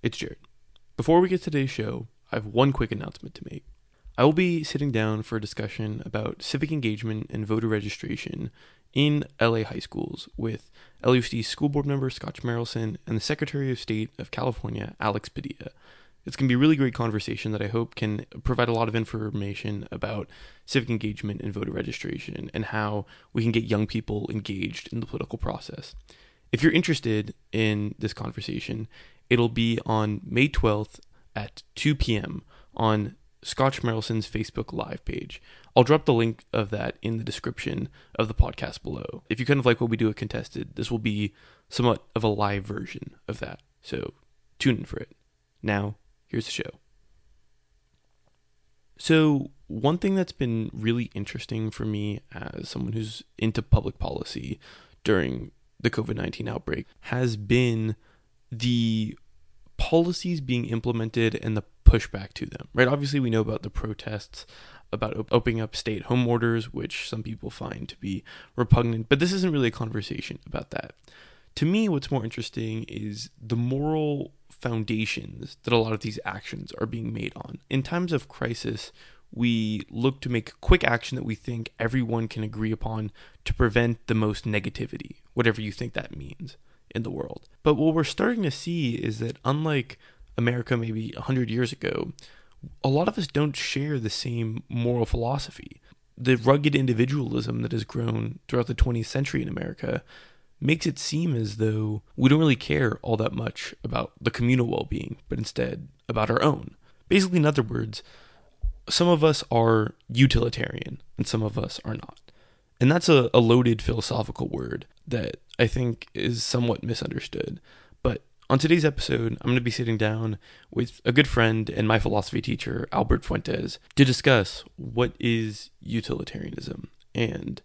It's Jared. Before we get to today's show, I have one quick announcement to make. I will be sitting down for a discussion about civic engagement and voter registration in LA high schools with LAUSD school board member Scott Schmerelson and the Secretary of State of California, Alex Padilla. It's going to be a really great conversation that I hope can provide a lot of information about civic engagement and voter registration and how we can get young people engaged in the political process. If you're interested in this conversation, it'll be on May 12th at 2 p.m. on Scott Schmerelson's Facebook Live page. I'll drop the link of that in the description of the podcast below. If you kind of like what we do at Contested, this will be somewhat of a live version of that. So tune in for it. Now, Here's the show. So, one thing that's been really interesting for me as someone who's into public policy during the COVID 19 outbreak has been the policies being implemented and the pushback to them, right? Obviously, we know about the protests about op- opening up stay at home orders, which some people find to be repugnant, but this isn't really a conversation about that. To me, what's more interesting is the moral foundations that a lot of these actions are being made on. In times of crisis, we look to make quick action that we think everyone can agree upon to prevent the most negativity, whatever you think that means in the world. But what we're starting to see is that unlike America maybe 100 years ago, a lot of us don't share the same moral philosophy. The rugged individualism that has grown throughout the 20th century in America makes it seem as though we don't really care all that much about the communal well being, but instead about our own. Basically, in other words, some of us are utilitarian and some of us are not. And that's a, a loaded philosophical word that I think is somewhat misunderstood. But on today's episode, I'm going to be sitting down with a good friend and my philosophy teacher, Albert Fuentes, to discuss what is utilitarianism and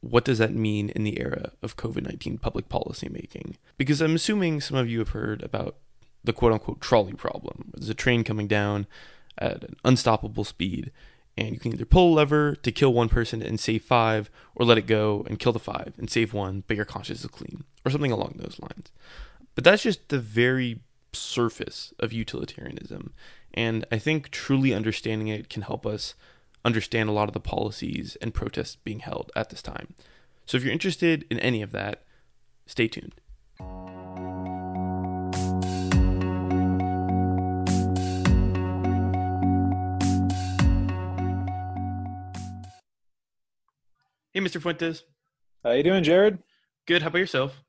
what does that mean in the era of COVID 19 public policy making? Because I'm assuming some of you have heard about the quote unquote trolley problem. There's a train coming down at an unstoppable speed, and you can either pull a lever to kill one person and save five, or let it go and kill the five and save one, but your conscience is clean, or something along those lines. But that's just the very surface of utilitarianism. And I think truly understanding it can help us understand a lot of the policies and protests being held at this time. So if you're interested in any of that, stay tuned. Hey, Mr. Fuentes. How you doing, Jared? Good. How about yourself?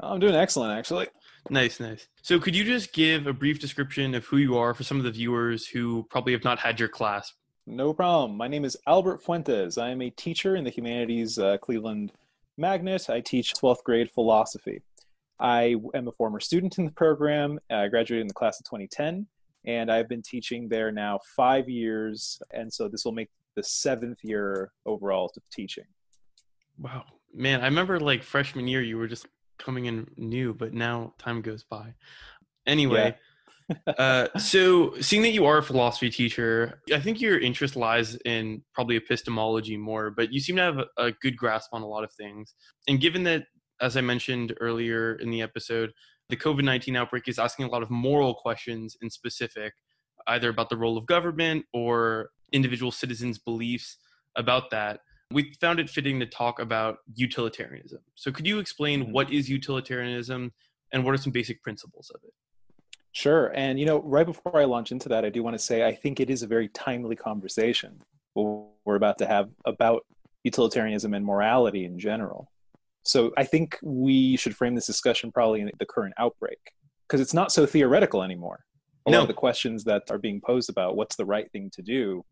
I'm doing excellent, actually. Nice, nice. So, could you just give a brief description of who you are for some of the viewers who probably have not had your class no problem. My name is Albert Fuentes. I am a teacher in the Humanities uh, Cleveland Magnet. I teach 12th grade philosophy. I am a former student in the program. I graduated in the class of 2010, and I've been teaching there now five years. And so this will make the seventh year overall of teaching. Wow. Man, I remember like freshman year, you were just coming in new, but now time goes by. Anyway. Yeah uh, so, seeing that you are a philosophy teacher, I think your interest lies in probably epistemology more, but you seem to have a, a good grasp on a lot of things. And given that, as I mentioned earlier in the episode, the COVID 19 outbreak is asking a lot of moral questions in specific, either about the role of government or individual citizens' beliefs about that. We found it fitting to talk about utilitarianism. So, could you explain mm-hmm. what is utilitarianism and what are some basic principles of it? Sure. And, you know, right before I launch into that, I do want to say I think it is a very timely conversation we're about to have about utilitarianism and morality in general. So I think we should frame this discussion probably in the current outbreak because it's not so theoretical anymore. A no. lot of the questions that are being posed about what's the right thing to do.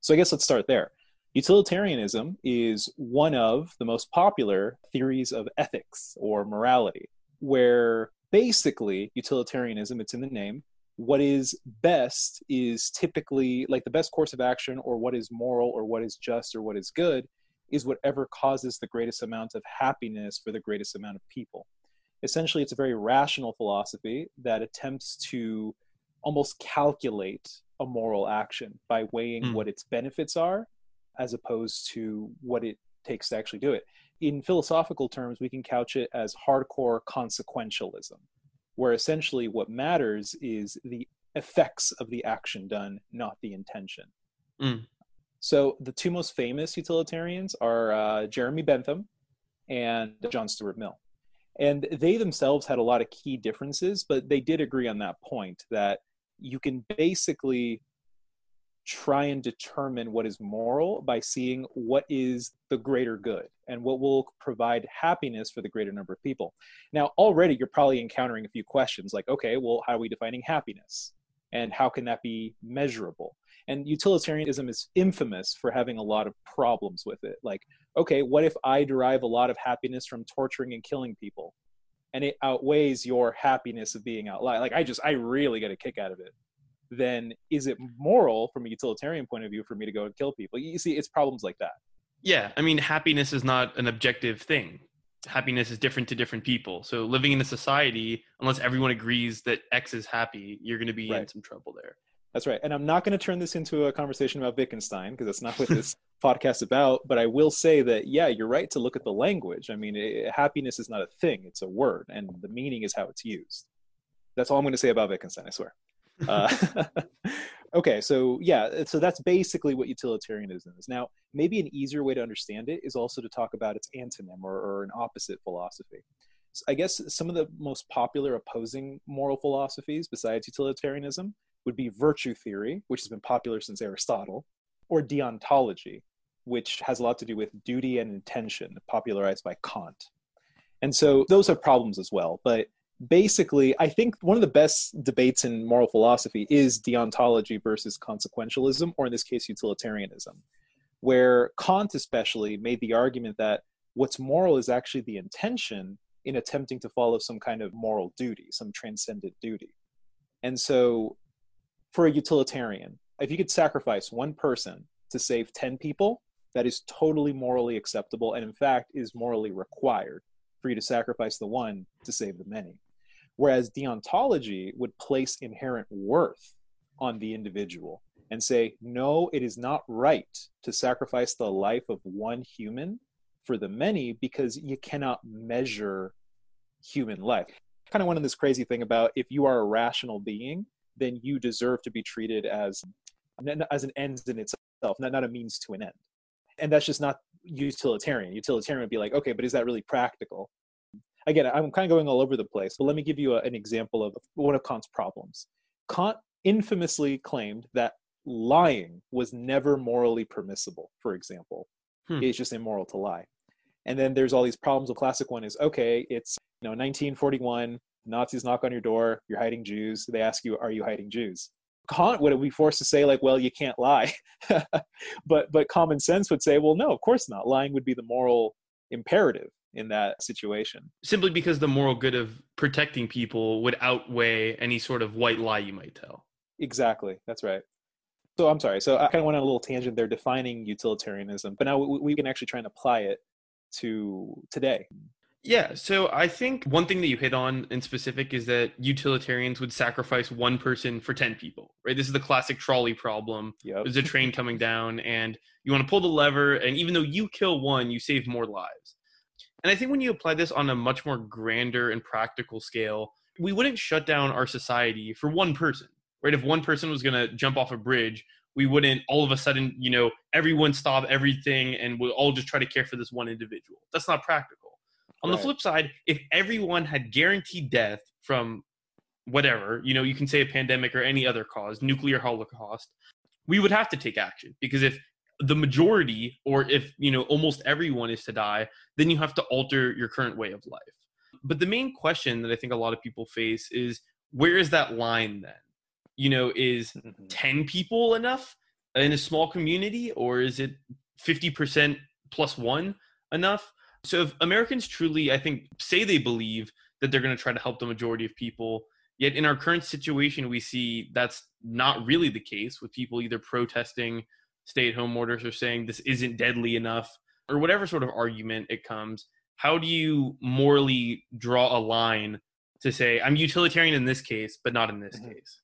So I guess let's start there. Utilitarianism is one of the most popular theories of ethics or morality, where basically utilitarianism it's in the name what is best is typically like the best course of action or what is moral or what is just or what is good is whatever causes the greatest amount of happiness for the greatest amount of people essentially it's a very rational philosophy that attempts to almost calculate a moral action by weighing mm. what its benefits are as opposed to what it takes to actually do it in philosophical terms, we can couch it as hardcore consequentialism, where essentially what matters is the effects of the action done, not the intention. Mm. So the two most famous utilitarians are uh, Jeremy Bentham and John Stuart Mill. And they themselves had a lot of key differences, but they did agree on that point that you can basically try and determine what is moral by seeing what is the greater good and what will provide happiness for the greater number of people. Now, already you're probably encountering a few questions like, okay, well, how are we defining happiness? And how can that be measurable? And utilitarianism is infamous for having a lot of problems with it. Like, okay, what if I derive a lot of happiness from torturing and killing people? And it outweighs your happiness of being out loud. Like, I just, I really get a kick out of it then is it moral from a utilitarian point of view for me to go and kill people? You see, it's problems like that. Yeah, I mean, happiness is not an objective thing. Happiness is different to different people. So living in a society, unless everyone agrees that X is happy, you're going to be right. in some trouble there. That's right. And I'm not going to turn this into a conversation about Wittgenstein because that's not what this podcast about. But I will say that, yeah, you're right to look at the language. I mean, it, happiness is not a thing, it's a word, and the meaning is how it's used. That's all I'm going to say about Wittgenstein, I swear. Uh, okay, so yeah, so that's basically what utilitarianism is. Now, maybe an easier way to understand it is also to talk about its antonym or, or an opposite philosophy. So I guess some of the most popular opposing moral philosophies besides utilitarianism would be virtue theory, which has been popular since Aristotle, or deontology, which has a lot to do with duty and intention, popularized by Kant. And so those have problems as well. But basically, I think one of the best debates in moral philosophy is deontology versus consequentialism, or in this case, utilitarianism, where Kant especially made the argument that what's moral is actually the intention in attempting to follow some kind of moral duty, some transcendent duty. And so, for a utilitarian, if you could sacrifice one person to save 10 people, that is totally morally acceptable and, in fact, is morally required for you to sacrifice the one to save the many. Whereas deontology would place inherent worth on the individual and say, no, it is not right to sacrifice the life of one human for the many because you cannot measure human life. Kind of went on this crazy thing about if you are a rational being, then you deserve to be treated as as an end in itself, not, not a means to an end. And that's just not utilitarian. Utilitarian would be like, okay, but is that really practical? Again, I'm kind of going all over the place, but let me give you a, an example of one of Kant's problems. Kant infamously claimed that lying was never morally permissible, for example. Hmm. It's just immoral to lie. And then there's all these problems. The classic one is okay, it's you know 1941, Nazis knock on your door, you're hiding Jews. They ask you, are you hiding Jews? Kant would be forced to say like, well, you can't lie. but but common sense would say, well, no, of course not. Lying would be the moral imperative in that situation. Simply because the moral good of protecting people would outweigh any sort of white lie you might tell. Exactly. That's right. So I'm sorry. So I kind of went on a little tangent there defining utilitarianism, but now we can actually try and apply it to today. Yeah, so I think one thing that you hit on in specific is that utilitarians would sacrifice one person for 10 people, right? This is the classic trolley problem. Yep. There's a train coming down, and you want to pull the lever, and even though you kill one, you save more lives. And I think when you apply this on a much more grander and practical scale, we wouldn't shut down our society for one person, right? If one person was going to jump off a bridge, we wouldn't all of a sudden, you know, everyone stop everything and we'll all just try to care for this one individual. That's not practical. On right. the flip side, if everyone had guaranteed death from whatever, you know, you can say a pandemic or any other cause, nuclear holocaust, we would have to take action because if the majority or if you know almost everyone is to die then you have to alter your current way of life. But the main question that i think a lot of people face is where is that line then? You know is mm-hmm. 10 people enough in a small community or is it 50% plus 1 enough? So if americans truly i think say they believe that they're going to try to help the majority of people yet in our current situation we see that's not really the case with people either protesting stay at home orders are saying this isn't deadly enough or whatever sort of argument it comes how do you morally draw a line to say i'm utilitarian in this case but not in this mm-hmm. case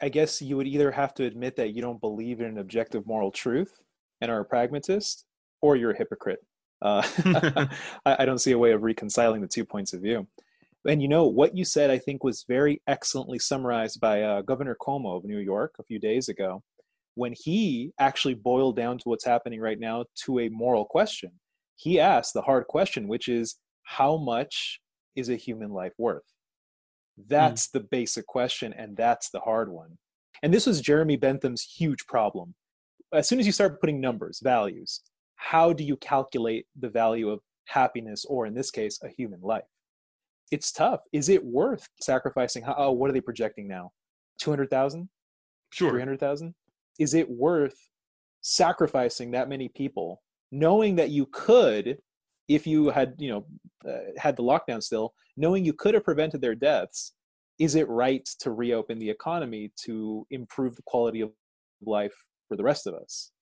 i guess you would either have to admit that you don't believe in an objective moral truth and are a pragmatist or you're a hypocrite. Uh, I, I don't see a way of reconciling the two points of view. And you know, what you said, I think, was very excellently summarized by uh, Governor Cuomo of New York a few days ago when he actually boiled down to what's happening right now to a moral question. He asked the hard question, which is how much is a human life worth? That's mm. the basic question, and that's the hard one. And this was Jeremy Bentham's huge problem. As soon as you start putting numbers, values, how do you calculate the value of happiness, or in this case, a human life? It's tough. Is it worth sacrificing? Oh, what are they projecting now? 200,000? Sure. 300,000? Is it worth sacrificing that many people, knowing that you could if you had you know uh, had the lockdown still knowing you could have prevented their deaths is it right to reopen the economy to improve the quality of life for the rest of us?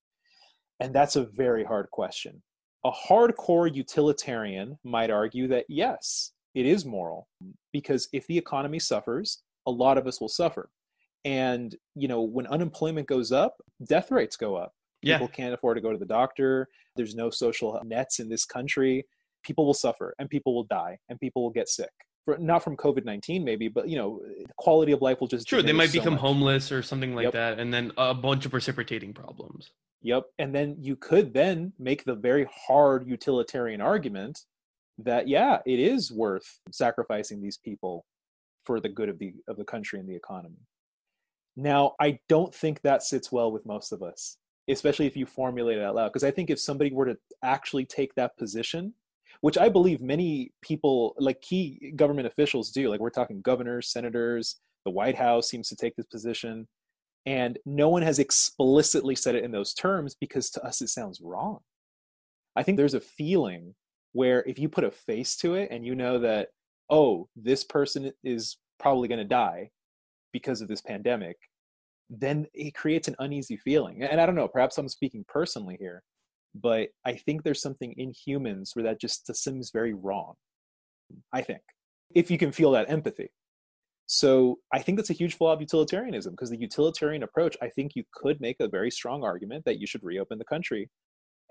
And that's a very hard question. A hardcore utilitarian might argue that yes it is moral because if the economy suffers a lot of us will suffer and you know when unemployment goes up death rates go up yeah. People can't afford to go to the doctor. There's no social nets in this country. People will suffer and people will die and people will get sick. For, not from COVID 19, maybe, but you know, quality of life will just. Sure, they might so become much. homeless or something like yep. that, and then a bunch of precipitating problems. Yep. And then you could then make the very hard utilitarian argument that, yeah, it is worth sacrificing these people for the good of the of the country and the economy. Now, I don't think that sits well with most of us especially if you formulate it out loud. Because I think if somebody were to actually take that position, which I believe many people, like key government officials, do, like we're talking governors, senators, the White House seems to take this position. And no one has explicitly said it in those terms because to us it sounds wrong. I think there's a feeling where if you put a face to it and you know that, oh, this person is probably going to die because of this pandemic, then it creates an uneasy feeling. And I don't know, perhaps I'm speaking personally here, but I think there's something in humans where that just seems very wrong. I think, if you can feel that empathy. So I think that's a huge flaw of utilitarianism because the utilitarian approach, I think you could make a very strong argument that you should reopen the country.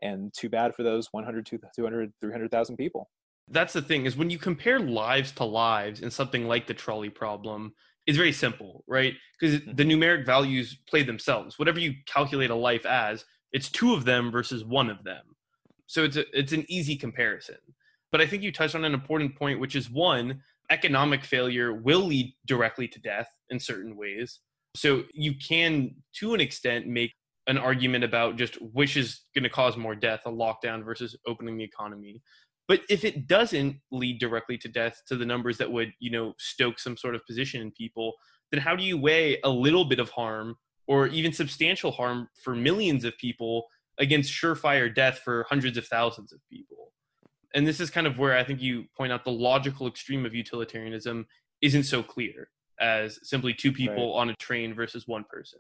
And too bad for those 100, 200, 300,000 people. That's the thing is when you compare lives to lives in something like the trolley problem, is very simple, right? Because the mm-hmm. numeric values play themselves. Whatever you calculate a life as, it's two of them versus one of them. So it's a, it's an easy comparison. But I think you touched on an important point, which is one, economic failure will lead directly to death in certain ways. So you can, to an extent, make an argument about just which is going to cause more death, a lockdown versus opening the economy. But if it doesn't lead directly to death to the numbers that would, you know, stoke some sort of position in people, then how do you weigh a little bit of harm or even substantial harm for millions of people against surefire death for hundreds of thousands of people? And this is kind of where I think you point out the logical extreme of utilitarianism isn't so clear as simply two people right. on a train versus one person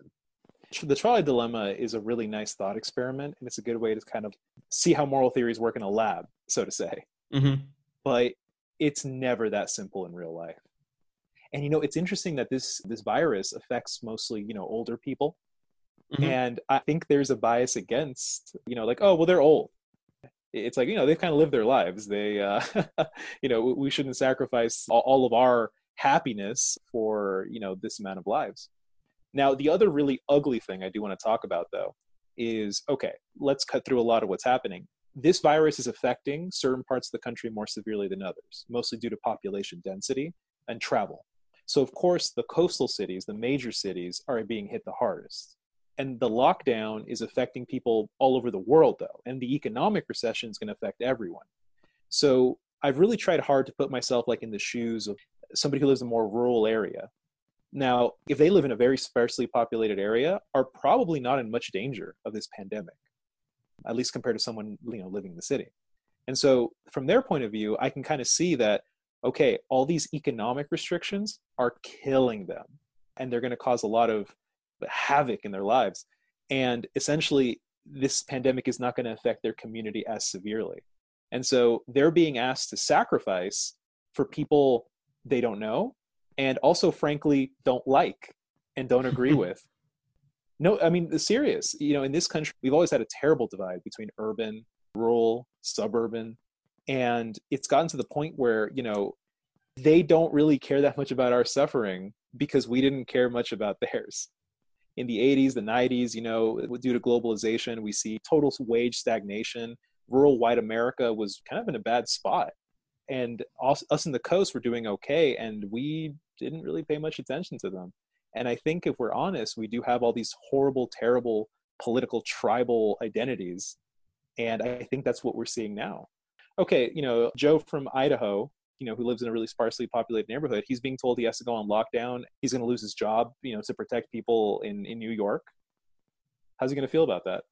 the trolley dilemma is a really nice thought experiment and it's a good way to kind of see how moral theories work in a lab so to say. Mm-hmm. but it's never that simple in real life. And you know it's interesting that this this virus affects mostly you know older people. Mm-hmm. and i think there's a bias against you know like oh well they're old. It's like you know they've kind of lived their lives. They uh you know we shouldn't sacrifice all of our happiness for you know this amount of lives now, the other really ugly thing I do want to talk about, though, is okay, let's cut through a lot of what's happening. This virus is affecting certain parts of the country more severely than others, mostly due to population density and travel. So, of course, the coastal cities, the major cities, are being hit the hardest. And the lockdown is affecting people all over the world, though, and the economic recession is going to affect everyone. So, I've really tried hard to put myself like in the shoes of somebody who lives in a more rural area now, if they live in a very sparsely populated area, are probably not in much danger of this pandemic, at least compared to someone you know living in the city. And so, from their point of view, I can kind of see that okay, all these economic restrictions are killing them, and they're going to cause a lot of havoc in their lives. And essentially, this pandemic is not going to affect their community as severely. And so, they're being asked to sacrifice for people they don't know and also frankly don't like and don't agree with no i mean the serious you know in this country we've always had a terrible divide between urban rural suburban and it's gotten to the point where you know they don't really care that much about our suffering because we didn't care much about theirs. In the 80s, the 90s, you know, due to globalization, we see total wage stagnation. Rural white America was kind of in a bad spot. And us, us in the coast were doing okay, and we didn't really pay much attention to them. And I think if we're honest, we do have all these horrible, terrible political tribal identities. And I think that's what we're seeing now. Okay, you know, Joe from Idaho, you know, who lives in a really sparsely populated neighborhood, he's being told he has to go on lockdown. He's going to lose his job, you know, to protect people in, in New York. How's he going to feel about that?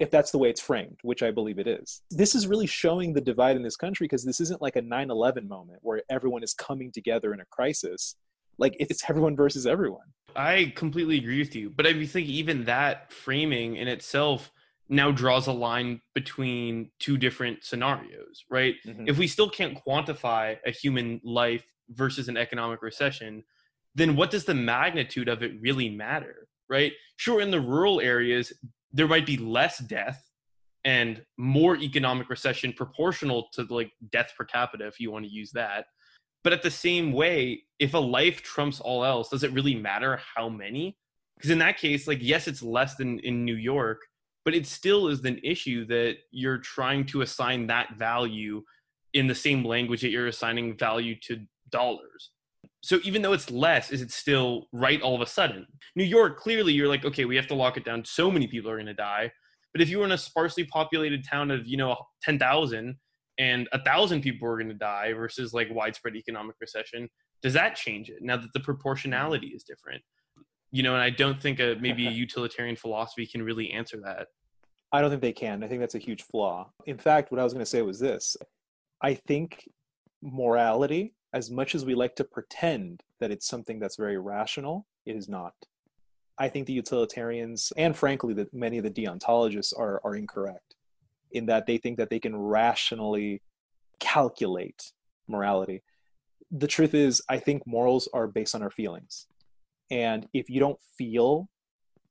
If that's the way it's framed, which I believe it is. This is really showing the divide in this country because this isn't like a 9 11 moment where everyone is coming together in a crisis like it's everyone versus everyone i completely agree with you but i think even that framing in itself now draws a line between two different scenarios right mm-hmm. if we still can't quantify a human life versus an economic recession then what does the magnitude of it really matter right sure in the rural areas there might be less death and more economic recession proportional to like death per capita if you want to use that but at the same way, if a life trumps all else, does it really matter how many? Because in that case, like, yes, it's less than in New York, but it still is an issue that you're trying to assign that value in the same language that you're assigning value to dollars. So even though it's less, is it still right all of a sudden? New York, clearly, you're like, okay, we have to lock it down. So many people are going to die. But if you were in a sparsely populated town of, you know, 10,000, and a thousand people are going to die versus like widespread economic recession does that change it now that the proportionality is different you know and i don't think a maybe a utilitarian philosophy can really answer that i don't think they can i think that's a huge flaw in fact what i was going to say was this i think morality as much as we like to pretend that it's something that's very rational it is not i think the utilitarians and frankly that many of the deontologists are are incorrect in that they think that they can rationally calculate morality. The truth is, I think morals are based on our feelings. And if you don't feel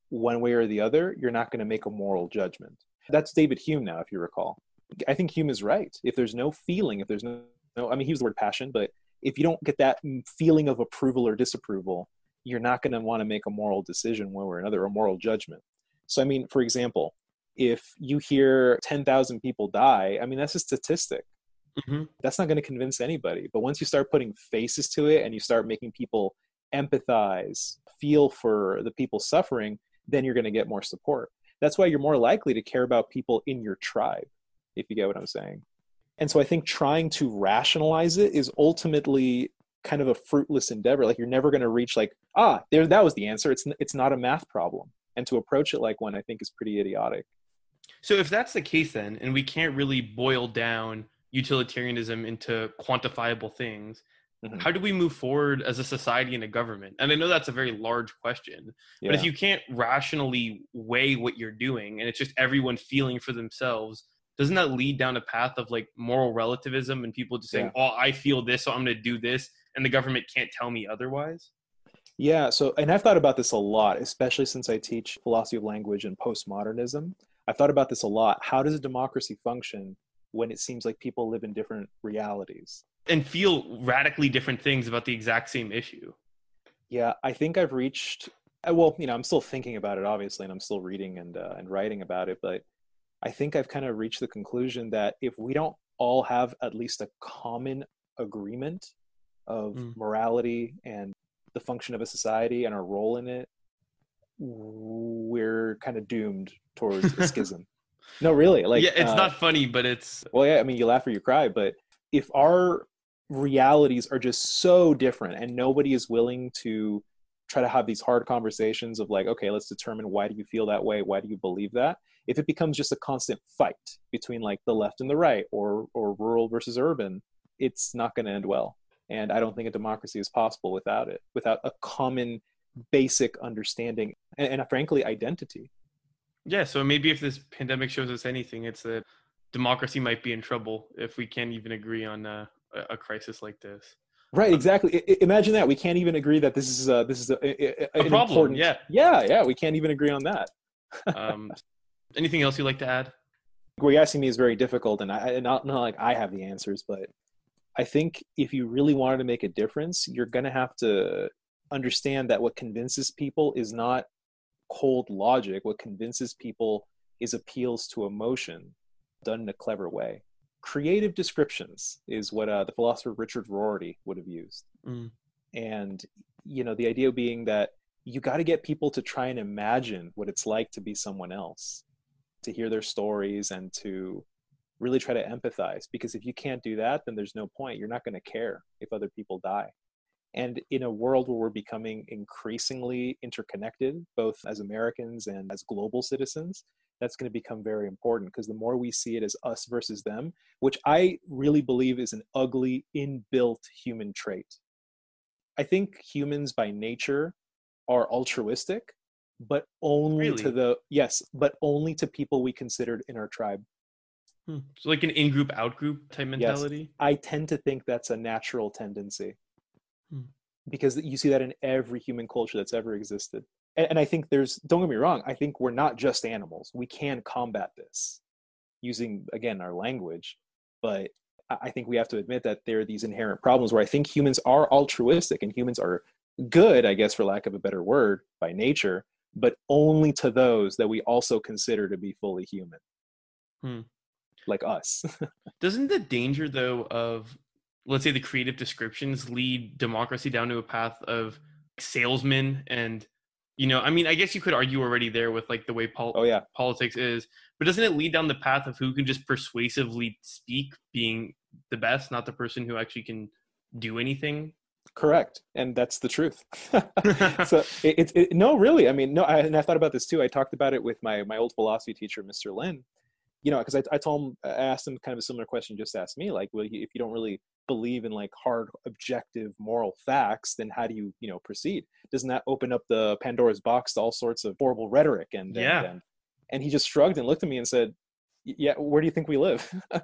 one way or the other, you're not going to make a moral judgment. That's David Hume now, if you recall. I think Hume is right. If there's no feeling, if there's no, no I mean, he used the word passion, but if you don't get that feeling of approval or disapproval, you're not going to want to make a moral decision one way or another, a moral judgment. So, I mean, for example, if you hear 10,000 people die, I mean, that's a statistic. Mm-hmm. That's not going to convince anybody. But once you start putting faces to it and you start making people empathize, feel for the people suffering, then you're going to get more support. That's why you're more likely to care about people in your tribe, if you get what I'm saying. And so I think trying to rationalize it is ultimately kind of a fruitless endeavor. Like you're never going to reach like, ah, there, that was the answer. It's, it's not a math problem. And to approach it like one, I think is pretty idiotic. So if that's the case, then, and we can't really boil down utilitarianism into quantifiable things, mm-hmm. how do we move forward as a society and a government? And I know that's a very large question, yeah. but if you can't rationally weigh what you're doing and it's just everyone feeling for themselves, doesn't that lead down a path of like moral relativism and people just saying, yeah. "Oh, I feel this, so I'm going to do this," and the government can't tell me otherwise? Yeah, so and I've thought about this a lot, especially since I teach philosophy of language and postmodernism. I've thought about this a lot. How does a democracy function when it seems like people live in different realities and feel radically different things about the exact same issue? Yeah, I think I've reached. Well, you know, I'm still thinking about it, obviously, and I'm still reading and uh, and writing about it. But I think I've kind of reached the conclusion that if we don't all have at least a common agreement of mm. morality and the function of a society and our role in it, we're kind of doomed towards a schism. No, really. Like, yeah, it's uh, not funny, but it's. Well, yeah. I mean, you laugh or you cry, but if our realities are just so different, and nobody is willing to try to have these hard conversations of like, okay, let's determine why do you feel that way? Why do you believe that? If it becomes just a constant fight between like the left and the right, or or rural versus urban, it's not going to end well. And I don't think a democracy is possible without it, without a common basic understanding and, and frankly identity. Yeah so maybe if this pandemic shows us anything it's that democracy might be in trouble if we can't even agree on uh, a, crisis like this. Right exactly. I, imagine that. We can't even agree that this is a, this is a, a, a problem important, yeah. Yeah yeah we can't even agree on that. Um, anything else you'd like to add what you're asking me is very difficult and i not, not like i have the answers but I think if you really wanted to make a difference, you're going to have to understand that what convinces people is not cold logic. What convinces people is appeals to emotion done in a clever way. Creative descriptions is what uh, the philosopher Richard Rorty would have used. Mm. And, you know, the idea being that you got to get people to try and imagine what it's like to be someone else, to hear their stories and to really try to empathize. Because if you can't do that, then there's no point. You're not going to care if other people die. And in a world where we're becoming increasingly interconnected, both as Americans and as global citizens, that's going to become very important because the more we see it as us versus them, which I really believe is an ugly, inbuilt human trait. I think humans by nature are altruistic, but only really? to the, yes, but only to people we considered in our tribe. Hmm. So, like an in group, out group type mentality? Yes. I tend to think that's a natural tendency hmm. because you see that in every human culture that's ever existed and, and I think there's don't get me wrong, I think we're not just animals. We can combat this using again our language, but I think we have to admit that there are these inherent problems where I think humans are altruistic and humans are good, I guess, for lack of a better word, by nature, but only to those that we also consider to be fully human, hmm. like us. Doesn't the danger, though, of let's say the creative descriptions lead democracy down to a path of salesmen and you know i mean i guess you could argue already there with like the way pol- oh, yeah. politics is but doesn't it lead down the path of who can just persuasively speak being the best not the person who actually can do anything correct. And that's the truth. So it's it, it, no really. I mean no I, and i thought about this too. I talked about it with my my old philosophy teacher mr lin. You know because I, I told him i asked him kind of a similar question just asked me like well if you don't really believe in like hard objective moral facts then how do you you know proceed? Doesn't that open up the pandora's box to all sorts of horrible rhetoric? And yeah. and, and he just shrugged and looked at me and said yeah where do you think we live?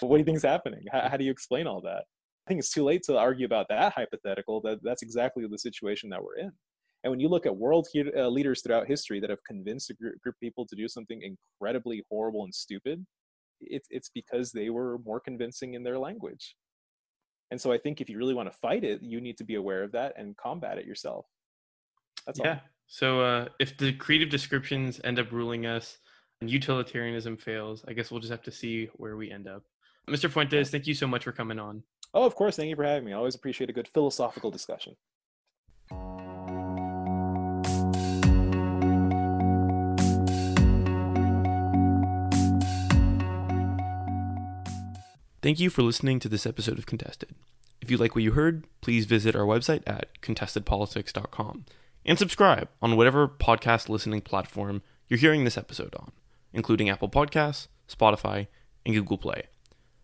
What do you think is happening? How, how do you explain all that think it's too late to argue about that hypothetical that that's exactly the situation that we're in and when you look at world uh, leaders throughout history that have convinced a group of people to do something incredibly horrible and stupid it's it's because they were more convincing in their language. And so I think if you really want to fight it, you need to be aware of that and combat it yourself. That's yeah. All. So uh, if the creative descriptions end up ruling us and utilitarianism fails, I guess we'll just have to see where we end up. Mr. Fuentes, thank you so much for coming on. Oh, of course. Thank you for having me. I always appreciate a good philosophical discussion. Thank you for listening to this episode of Contested. If you like what you heard, please visit our website at contestedpolitics.com and subscribe on whatever podcast listening platform you're hearing this episode on, including Apple Podcasts, Spotify, and Google Play.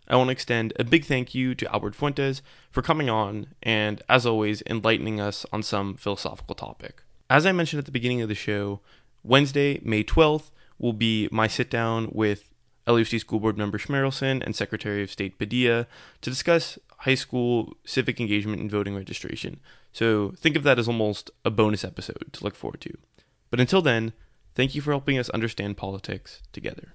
I want to extend a big thank you to Albert Fuentes for coming on and, as always, enlightening us on some philosophical topic. As I mentioned at the beginning of the show, Wednesday, May 12th, will be my sit down with LAUSD School Board member Schmerelson and Secretary of State Padilla to discuss high school civic engagement and voting registration. So think of that as almost a bonus episode to look forward to. But until then, thank you for helping us understand politics together.